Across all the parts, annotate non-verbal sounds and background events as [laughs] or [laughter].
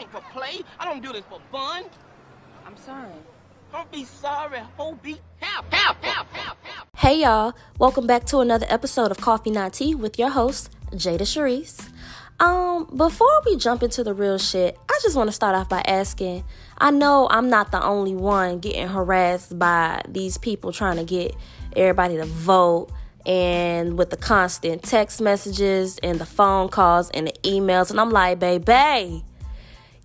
ain't for play. I don't do this for fun. I'm sorry. Don't be sorry. Oh, be help, help, help, help, help. Hey y'all, welcome back to another episode of Coffee Not Tea with your host, Jada Sharice. Um, before we jump into the real shit, I just want to start off by asking I know I'm not the only one getting harassed by these people trying to get everybody to vote and with the constant text messages and the phone calls and the emails. And I'm like, baby,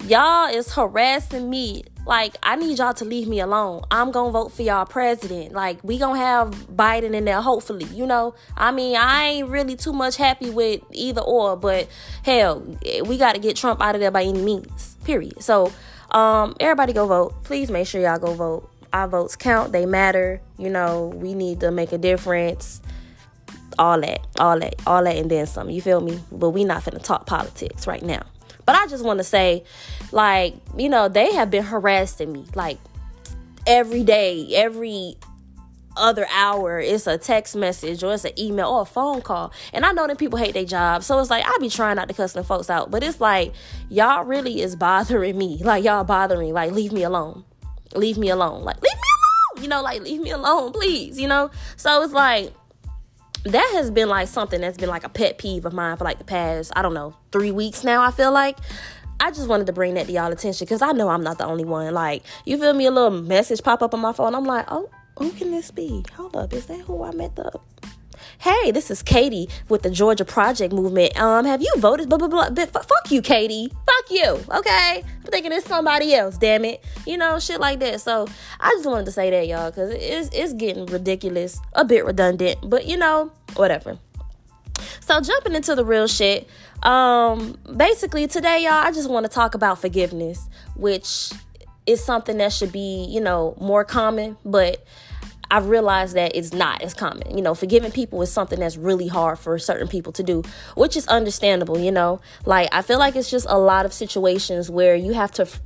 y'all is harassing me. Like, I need y'all to leave me alone. I'm gonna vote for y'all president. Like, we gonna have Biden in there, hopefully. You know, I mean, I ain't really too much happy with either or, but hell, we gotta get Trump out of there by any means. Period. So, um, everybody go vote. Please make sure y'all go vote. Our votes count, they matter. You know, we need to make a difference. All that, all that, all that, and then some. You feel me? But we not finna talk politics right now. But I just want to say, like, you know, they have been harassing me like every day, every other hour. It's a text message or it's an email or a phone call. And i know that people hate their job so it's like i be trying not to cuss them folks out. But it's like y'all really is bothering me. Like y'all bothering like leave me alone. Leave me alone. Like leave me alone! You know like leave me alone please you know? So it's like that has been like something that's been like a pet peeve of mine for like the past, I don't know, three weeks now, I feel like. I just wanted to bring that to y'all attention because I know I'm not the only one. Like, you feel me? A little message pop up on my phone. I'm like, oh, who can this be? Hold up, is that who I met the Hey, this is Katie with the Georgia Project Movement. Um, have you voted? Blah blah blah. But f- fuck you, Katie. Fuck you. Okay, I'm thinking it's somebody else. Damn it. You know, shit like that. So I just wanted to say that, y'all, because it's it's getting ridiculous, a bit redundant, but you know, whatever. So jumping into the real shit. Um, basically today, y'all, I just want to talk about forgiveness, which is something that should be, you know, more common, but I've realized that it's not as common. You know, forgiving people is something that's really hard for certain people to do, which is understandable, you know. Like, I feel like it's just a lot of situations where you have to f-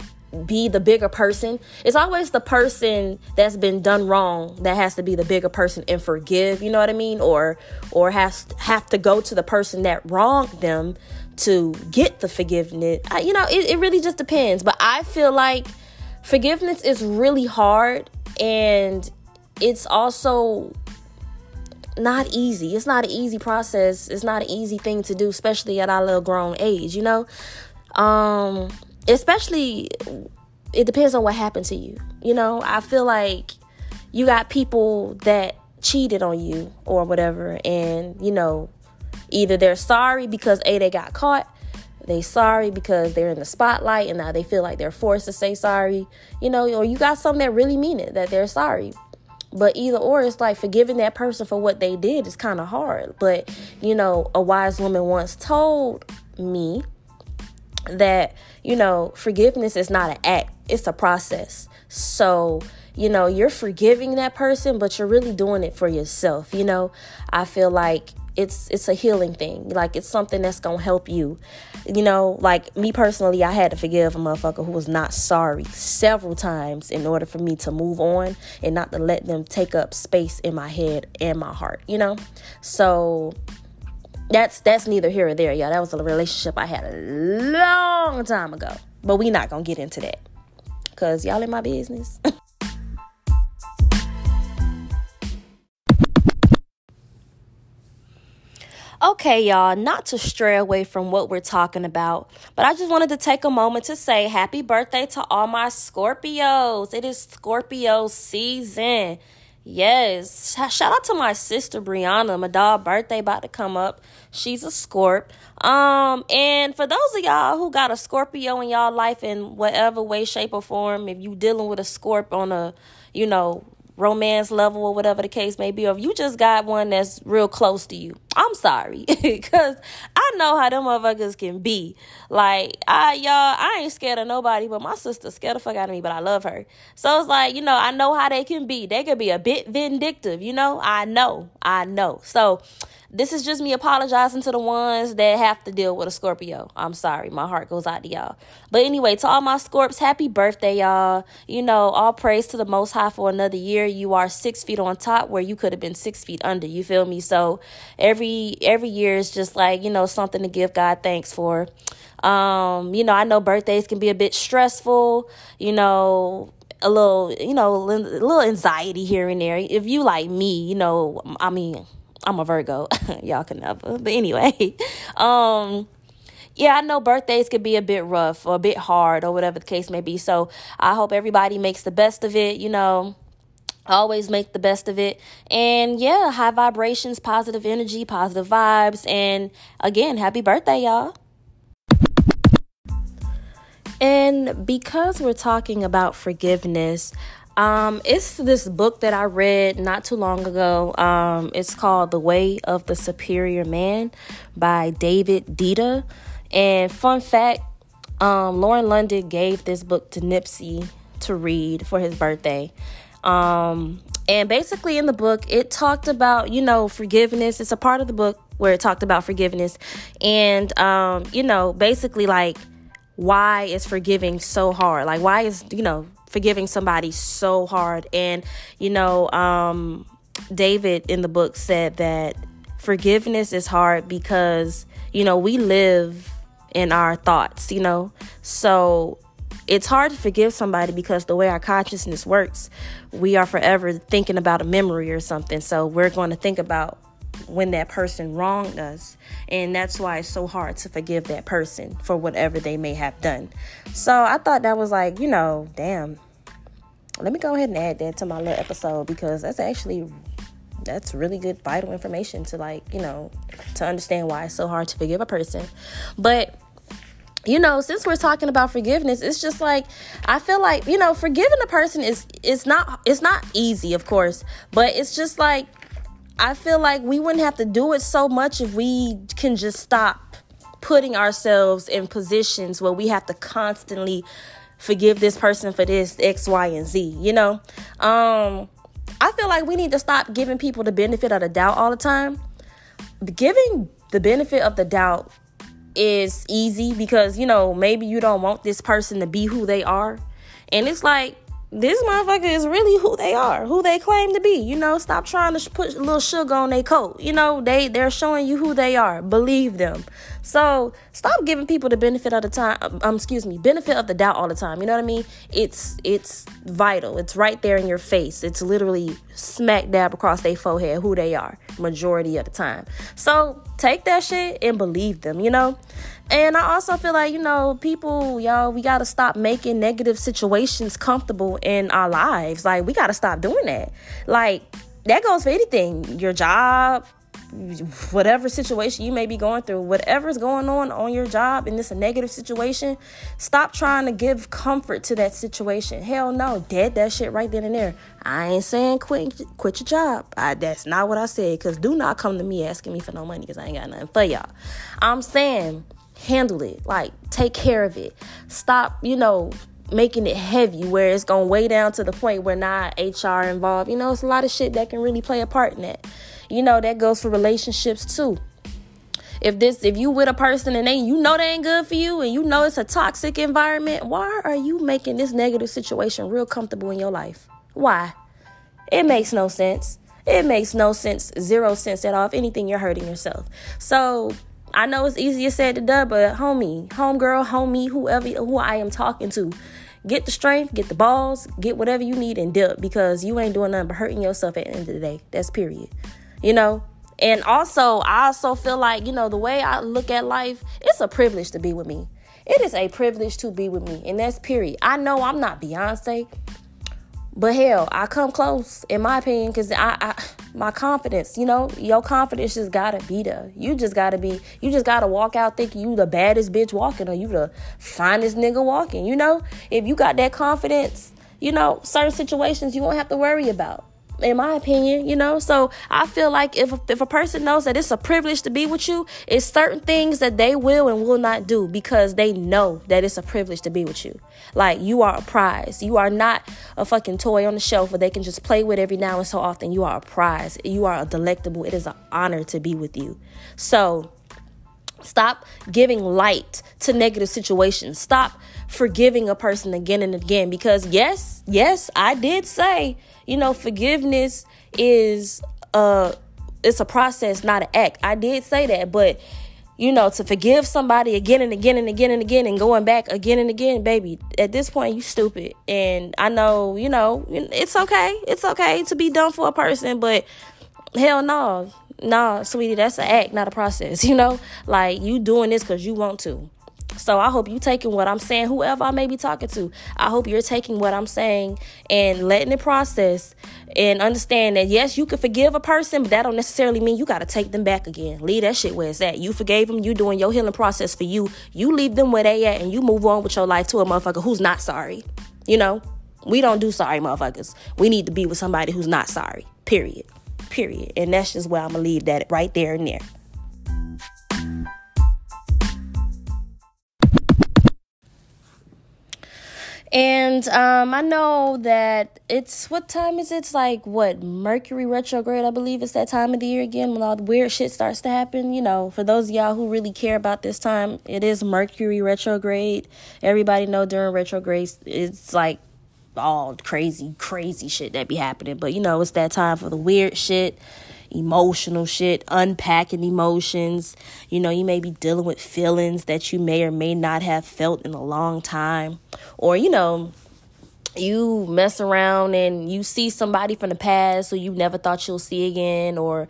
be the bigger person. It's always the person that's been done wrong that has to be the bigger person and forgive, you know what I mean? Or or has have to go to the person that wronged them to get the forgiveness. I, you know, it, it really just depends. But I feel like forgiveness is really hard and it's also not easy. It's not an easy process. It's not an easy thing to do, especially at our little grown age, you know? Um, especially it depends on what happened to you. You know, I feel like you got people that cheated on you or whatever, and you know, either they're sorry because A, they got caught, they sorry because they're in the spotlight and now they feel like they're forced to say sorry, you know, or you got some that really mean it, that they're sorry. But either or, it's like forgiving that person for what they did is kind of hard. But, you know, a wise woman once told me that, you know, forgiveness is not an act, it's a process. So, you know, you're forgiving that person, but you're really doing it for yourself. You know, I feel like it's it's a healing thing. Like it's something that's gonna help you. You know, like me personally, I had to forgive a motherfucker who was not sorry several times in order for me to move on and not to let them take up space in my head and my heart. You know, so that's that's neither here or there. Yeah, that was a relationship I had a long time ago, but we not gonna get into that because y'all in my business. [laughs] Okay, y'all, not to stray away from what we're talking about, but I just wanted to take a moment to say happy birthday to all my Scorpios. It is Scorpio season. Yes. Shout out to my sister Brianna. My dog birthday about to come up. She's a Scorp. Um, and for those of y'all who got a Scorpio in y'all life in whatever way, shape, or form, if you dealing with a Scorp on a, you know, romance level or whatever the case may be, or if you just got one that's real close to you, I'm sorry. [laughs] Because I know how them motherfuckers can be. Like, I, y'all, I ain't scared of nobody, but my sister scared the fuck out of me, but I love her. So it's like, you know, I know how they can be. They could be a bit vindictive, you know? I know. I know. So, this is just me apologizing to the ones that have to deal with a Scorpio. I'm sorry. My heart goes out to y'all. But anyway, to all my Scorps, happy birthday, y'all. You know, all praise to the Most High for another year. You are six feet on top where you could have been six feet under. You feel me? So every every year is just like, you know, something to give God thanks for. Um, you know, I know birthdays can be a bit stressful, you know, a little, you know, a little anxiety here and there. If you like me, you know, I mean, I'm a Virgo. [laughs] Y'all can never. But anyway, [laughs] um yeah, I know birthdays could be a bit rough or a bit hard or whatever the case may be. So I hope everybody makes the best of it, you know. Always make the best of it. And yeah, high vibrations, positive energy, positive vibes. And again, happy birthday, y'all. And because we're talking about forgiveness, um, it's this book that I read not too long ago. Um, it's called The Way of the Superior Man by David Deida. And fun fact, um, Lauren London gave this book to Nipsey to read for his birthday. Um, and basically, in the book, it talked about, you know, forgiveness. It's a part of the book where it talked about forgiveness. And, um, you know, basically, like, why is forgiving so hard? Like, why is, you know, forgiving somebody so hard? And, you know, um, David in the book said that forgiveness is hard because, you know, we live in our thoughts, you know? So it's hard to forgive somebody because the way our consciousness works, we are forever thinking about a memory or something. So we're going to think about when that person wronged us. And that's why it's so hard to forgive that person for whatever they may have done. So I thought that was like, you know, damn. Let me go ahead and add that to my little episode because that's actually that's really good vital information to like, you know, to understand why it's so hard to forgive a person. But you know since we're talking about forgiveness it's just like i feel like you know forgiving a person is it's not it's not easy of course but it's just like I feel like we wouldn't have to do it so much if we can just stop putting ourselves in positions where we have to constantly forgive this person for this X, Y, and Z, you know? Um, I feel like we need to stop giving people the benefit of the doubt all the time. Giving the benefit of the doubt is easy because, you know, maybe you don't want this person to be who they are. And it's like, this motherfucker is really who they are, who they claim to be. You know, stop trying to put a little sugar on their coat. You know, they they're showing you who they are. Believe them. So stop giving people the benefit of the time. Um, um, excuse me, benefit of the doubt all the time. You know what I mean? It's it's vital. It's right there in your face. It's literally smack dab across their forehead who they are majority of the time. So take that shit and believe them. You know. And I also feel like, you know, people, y'all, we got to stop making negative situations comfortable in our lives. Like, we got to stop doing that. Like, that goes for anything your job, whatever situation you may be going through, whatever's going on on your job and it's a negative situation, stop trying to give comfort to that situation. Hell no, dead that shit right then and there. I ain't saying quit quit your job. I, that's not what I said. Cause do not come to me asking me for no money because I ain't got nothing for y'all. I'm saying handle it. Like, take care of it. Stop, you know, making it heavy where it's to weigh down to the point where not HR involved. You know, it's a lot of shit that can really play a part in that. You know, that goes for relationships too. If this if you with a person and they you know they ain't good for you and you know it's a toxic environment, why are you making this negative situation real comfortable in your life? Why? It makes no sense. It makes no sense, zero sense at all. If anything, you're hurting yourself. So I know it's easier said than done, but homie, homegirl, homie, whoever who I am talking to, get the strength, get the balls, get whatever you need and dip because you ain't doing nothing but hurting yourself at the end of the day. That's period. You know? And also, I also feel like, you know, the way I look at life, it's a privilege to be with me. It is a privilege to be with me. And that's period. I know I'm not Beyonce. But hell, I come close, in my opinion, because I, I, my confidence, you know, your confidence just gotta be there. You just gotta be, you just gotta walk out thinking you the baddest bitch walking, or you the finest nigga walking. You know, if you got that confidence, you know, certain situations you won't have to worry about. In my opinion, you know. So I feel like if if a person knows that it's a privilege to be with you, it's certain things that they will and will not do because they know that it's a privilege to be with you. Like you are a prize. You are not a fucking toy on the shelf where they can just play with every now and so often. You are a prize. You are a delectable. It is an honor to be with you. So Stop giving light to negative situations. Stop forgiving a person again and again because yes, yes, I did say, you know, forgiveness is a it's a process, not an act. I did say that, but you know, to forgive somebody again and again and again and again and going back again and again, baby, at this point you stupid. And I know, you know, it's okay. It's okay to be done for a person, but hell no No, sweetie, that's an act, not a process. [laughs] You know, like you doing this because you want to. So I hope you taking what I'm saying, whoever I may be talking to. I hope you're taking what I'm saying and letting it process and understand that yes, you can forgive a person, but that don't necessarily mean you got to take them back again. Leave that shit where it's at. You forgave them, you doing your healing process for you. You leave them where they at and you move on with your life to a motherfucker who's not sorry. You know, we don't do sorry motherfuckers. We need to be with somebody who's not sorry. Period period. And that's just where I'm going to leave that right there and there. And um, I know that it's what time is it? It's like what Mercury retrograde, I believe it's that time of the year again when all the weird shit starts to happen. You know, for those y'all who really care about this time, it is Mercury retrograde. Everybody know during retrograde, it's like all crazy, crazy shit that be happening. But you know, it's that time for the weird shit, emotional shit, unpacking emotions. You know, you may be dealing with feelings that you may or may not have felt in a long time. Or, you know, you mess around and you see somebody from the past who you never thought you'll see again, or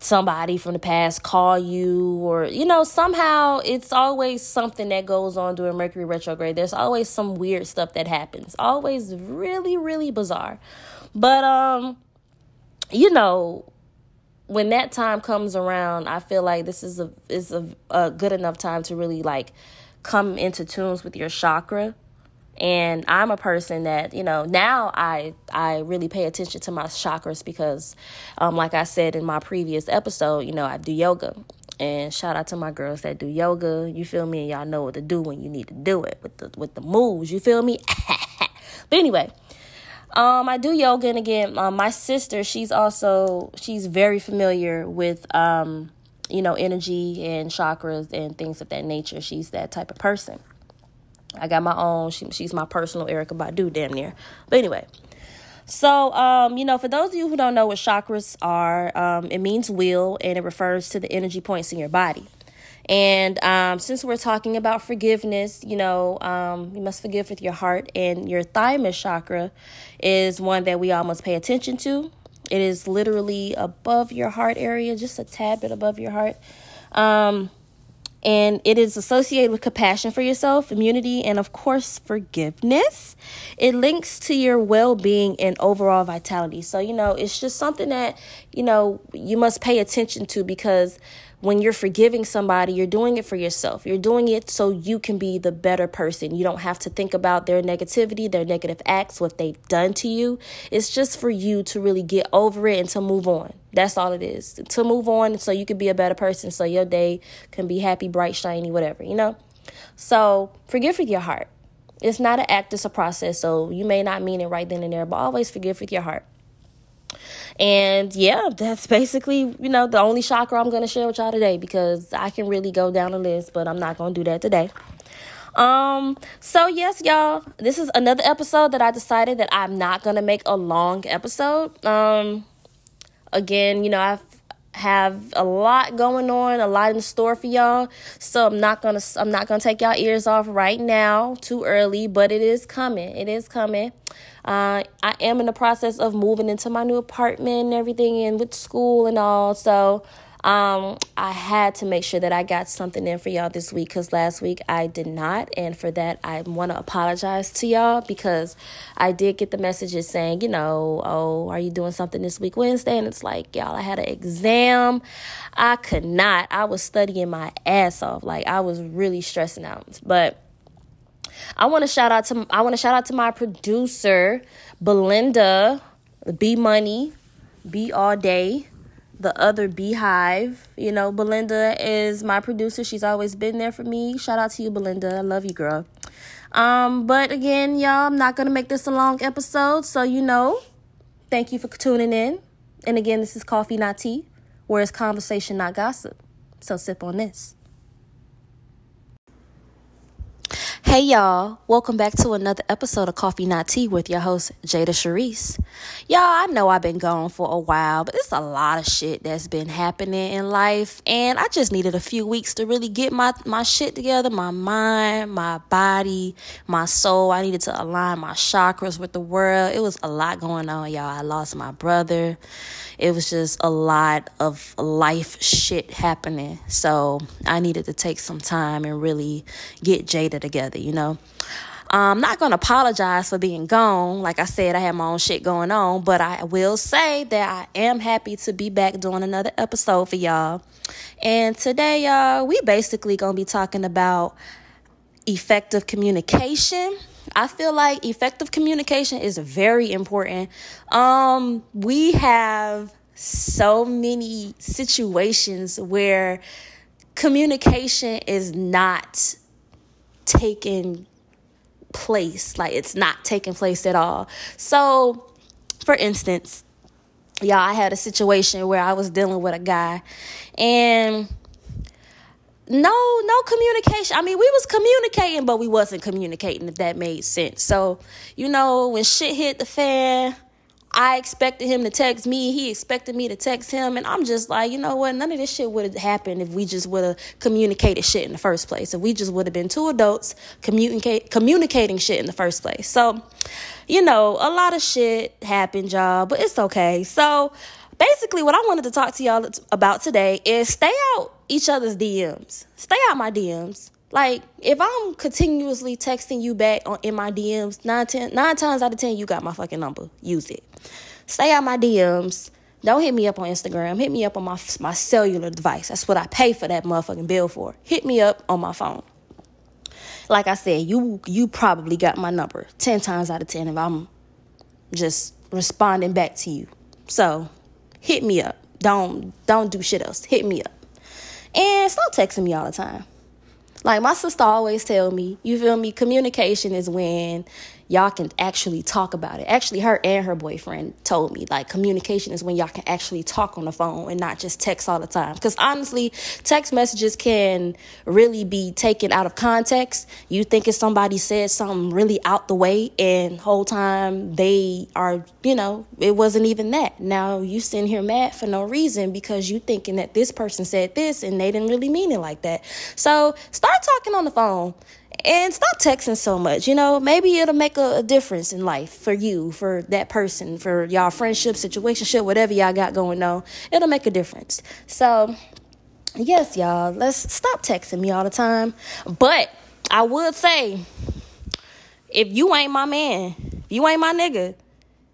somebody from the past call you or you know somehow it's always something that goes on during mercury retrograde there's always some weird stuff that happens always really really bizarre but um you know when that time comes around i feel like this is a is a, a good enough time to really like come into tunes with your chakra. And i'm a person that you know now i i really pay attention to my chakras because um like i said in my previous episode you know i do yoga. And shout out to my girls that do yoga. You feel me? And y'all know what to do when you need to do it with the with the moves. You feel me? [laughs] But anyway um i do yoga and again um, my sister she's also she's very familiar with um you know energy and chakras and things of that nature she's that type of person I got my own. She, she's my personal Erykah Badu, damn near. But anyway, so um, you know, for those of you who don't know what chakras are, um, it means wheel, and it refers to the energy points in your body. And um, since we're talking about forgiveness, you know, um, you must forgive with your heart, and your thymus chakra is one that we all must pay attention to. It is literally above your heart area, just a tad bit above your heart. Um, and it is associated with compassion for yourself, immunity, and of course, forgiveness. It links to your well being and overall vitality. So, you know, it's just something that, you know, you must pay attention to because when you're forgiving somebody, you're doing it for yourself. You're doing it so you can be the better person. You don't have to think about their negativity, their negative acts, what they've done to you. It's just for you to really get over it and to move on. That's all it is. To move on so you can be a better person, so your day can be happy, bright, shiny, whatever, you know? So forgive with your heart. It's not an act, it's a process. So you may not mean it right then and there, but always forgive with your heart. And yeah, that's basically, you know, the only chakra I'm going to share with y'all today because I can really go down the list, but I'm not going to do that today. Um, so yes, y'all, this is another episode that I decided that I'm not going to make a long episode. Um, again, you know, I've have a lot going on, a lot in store for y'all. So I'm not gonna I'm not gonna take y'all ears off right now, too early, but it is coming. It is coming. Uh, I am in the process of moving into my new apartment and everything, and with school and all. So um, I had to make sure that I got something in for y'all this week because last week I did not. And for that, I want to apologize to y'all because I did get the messages saying, you know, oh, are you doing something this week, Wednesday? And it's like, y'all, I had an exam. I could not. I was studying my ass off. Like, I was really stressing out. But I want to shout out to I want to shout out to my producer, Belinda B Money B All Day, the other Beehive. You know, Belinda is my producer. She's always been there for me. Shout out to you, Belinda. I love you, girl. Um, but again, y'all, I'm not gonna make this a long episode, so you know, thank you for tuning in. And again, this is Coffee Not Tea, where it's conversation, not gossip. So sip on this. Hey y'all, welcome back to another episode of Coffee Not Tea with your host Jada Charisse. Y'all, I know I've been gone for a while, but there's a lot of shit that's been happening in life, and I just needed a few weeks to really get my my shit together, my mind, my body, my soul. I needed to align my chakras with the world. It was a lot going on, y'all. I lost my brother. It was just a lot of life shit happening. So, I needed to take some time and really get Jada together you know. I'm not going to apologize for being gone. Like I said, I had my own shit going on, but I will say that I am happy to be back doing another episode for y'all. And today, y'all, we basically going to be talking about effective communication. I feel like effective communication is very important. Um, we have so many situations where communication is not taking place. Like it's not taking place at all. So, for instance, yeah, I had a situation where I was dealing with a guy and no no communication i mean we was communicating but we wasn't communicating if that made sense so you know when shit hit the fan I expected him to text me. He expected me to text him. And I'm just like, you know what? None of this shit would have happened if we just would have communicated shit in the first place. If we just would have been two adults communicating shit in the first place. So, you know, a lot of shit happened, y'all, but it's okay. So, basically, what I wanted to talk to y'all about today is stay out each other's DMs. Stay out my DMs. Like, if I'm continuously texting you back on in my DMs, nine, ten, nine times out of ten, you got my fucking number. Use it. Stay out my DMs. Don't hit me up on Instagram. Hit me up on my my cellular device. That's what I pay for that motherfucking bill for. Hit me up on my phone. Like I said, you you probably got my number ten times out of ten if I'm just responding back to you. So hit me up. Don't don't do shit else. Hit me up. And stop texting me all the time. Like my sister always tell me, you feel me? Communication is when y'all can actually talk about it. Actually, her and her boyfriend told me like communication is when y'all can actually talk on the phone and not just text all the time. Because honestly, text messages can really be taken out of context. You thinking somebody said something really out the way, and whole time they are, you know, it wasn't even that. Now you sitting here mad for no reason because you thinking that this person said this and they didn't really mean it like that. So start talking on the phone and stop texting so much you know? Maybe it'll make a, a, difference in life for you for that person for y'all friendship situation, situationship whatever y'all got going on. It'll make a difference. So yes y'all let's stop texting me all the time. But i would say if you ain't my man if you ain't my nigga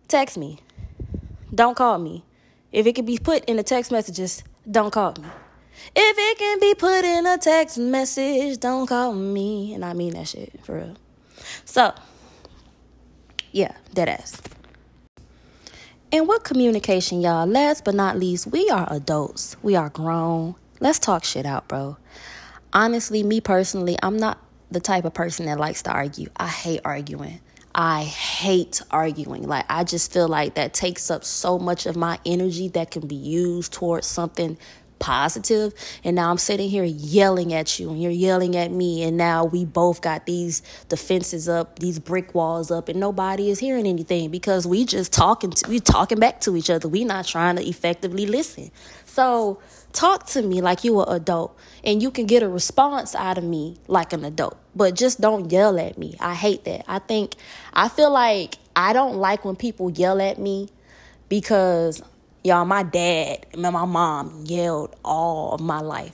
text me. Don't call me. If it can be put in the text messages don't call me if it can be put in a text message, don't call me. And I mean that shit for real. So, yeah, dead ass. And what communication, y'all? Last but not least, we are adults. We are grown. Let's talk shit out, bro. Honestly, me personally, I'm not the type of person that likes to argue. I hate arguing. I hate arguing. Like, I just feel like that takes up so much of my energy that can be used towards something positive and now i'm sitting here yelling at you and you're yelling at me and now we both got these defenses up these brick walls up and nobody is hearing anything because we just talking to, we talking back to each other. We not trying to effectively listen. So talk to me like you are adult and you can get a response out of me like an adult but just don't yell at me. I hate that. I think i feel like i don't like when people yell at me because Y'all, my dad and my mom yelled all of my life.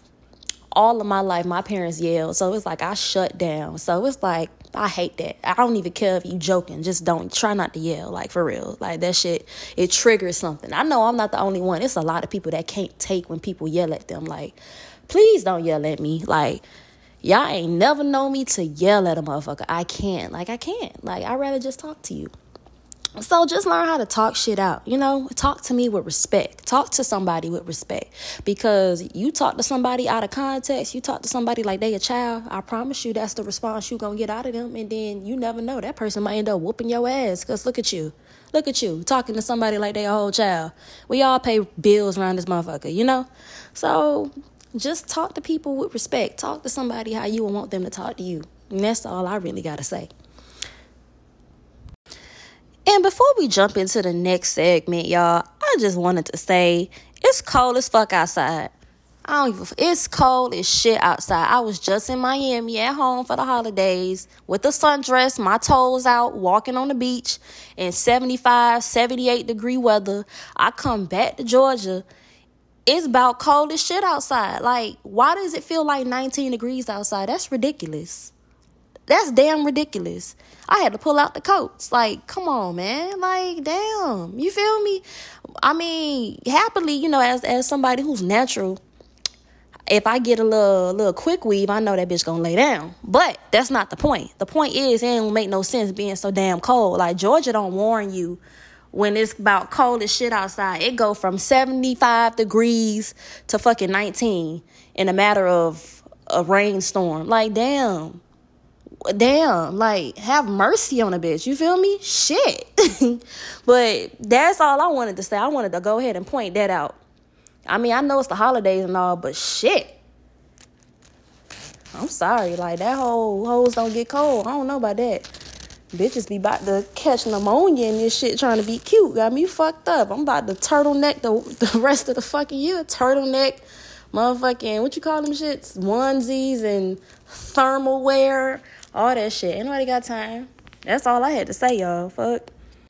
All of my life, my parents yelled. So it's like I shut down. So it's like, I hate that. I don't even care if you joking. Just don't try not to yell, like for real. Like that shit, it triggers something. I know I'm not the only one. It's a lot of people that can't take when people yell at them. Like, please don't yell at me. Like, y'all ain't never know me to yell at a motherfucker. I can't. Like, I can't. Like, I'd rather just talk to you. So just learn how to talk shit out. You know, talk to me with respect. Talk to somebody with respect. Because you talk to somebody out of context, you talk to somebody like they a child, I promise you that's the response you gonna get out of them. And then you never know. That person might end up whooping your ass. Cause look at you. Look at you talking to somebody like they a whole child. We all pay bills around this motherfucker, you know? So just talk to people with respect. Talk to somebody how you would want them to talk to you. And that's all I really gotta say. And before we jump into the next segment, y'all, I just wanted to say it's cold as fuck outside. I don't even, it's cold as shit outside. I was just in Miami at home for the holidays with a sundress, my toes out, walking on the beach in 75, 78 degree weather. I come back to Georgia. It's about cold as shit outside. Like, why does it feel like 19 degrees outside? That's ridiculous. That's damn ridiculous. I had to pull out the coats. Like, come on, man. Like, damn. You feel me? I mean, happily, you know, as as somebody who's natural, if I get a little little quick weave, I know that bitch gonna lay down. But that's not the point. The point is, it don't make no sense being so damn cold. Like Georgia don't warn you when it's about cold as shit outside. It go from 75 degrees to fucking 19 in a matter of a rainstorm. Like, damn damn, like have mercy on a bitch. You feel me? Shit. [laughs] but that's all I wanted to say. I wanted to go ahead and point that out. I mean, I know it's the holidays and all, but shit. I'm sorry, like that whole hoes don't get cold. I don't know about that. Bitches be about to catch pneumonia and this shit trying to be cute. Got me fucked up. I'm about to turtleneck the, [laughs] the rest of the fucking year. Turtleneck, motherfucking, what you call them shits? Onesies and thermal wear all that shit. Anybody got time? That's all I had to say, y'all. Fuck.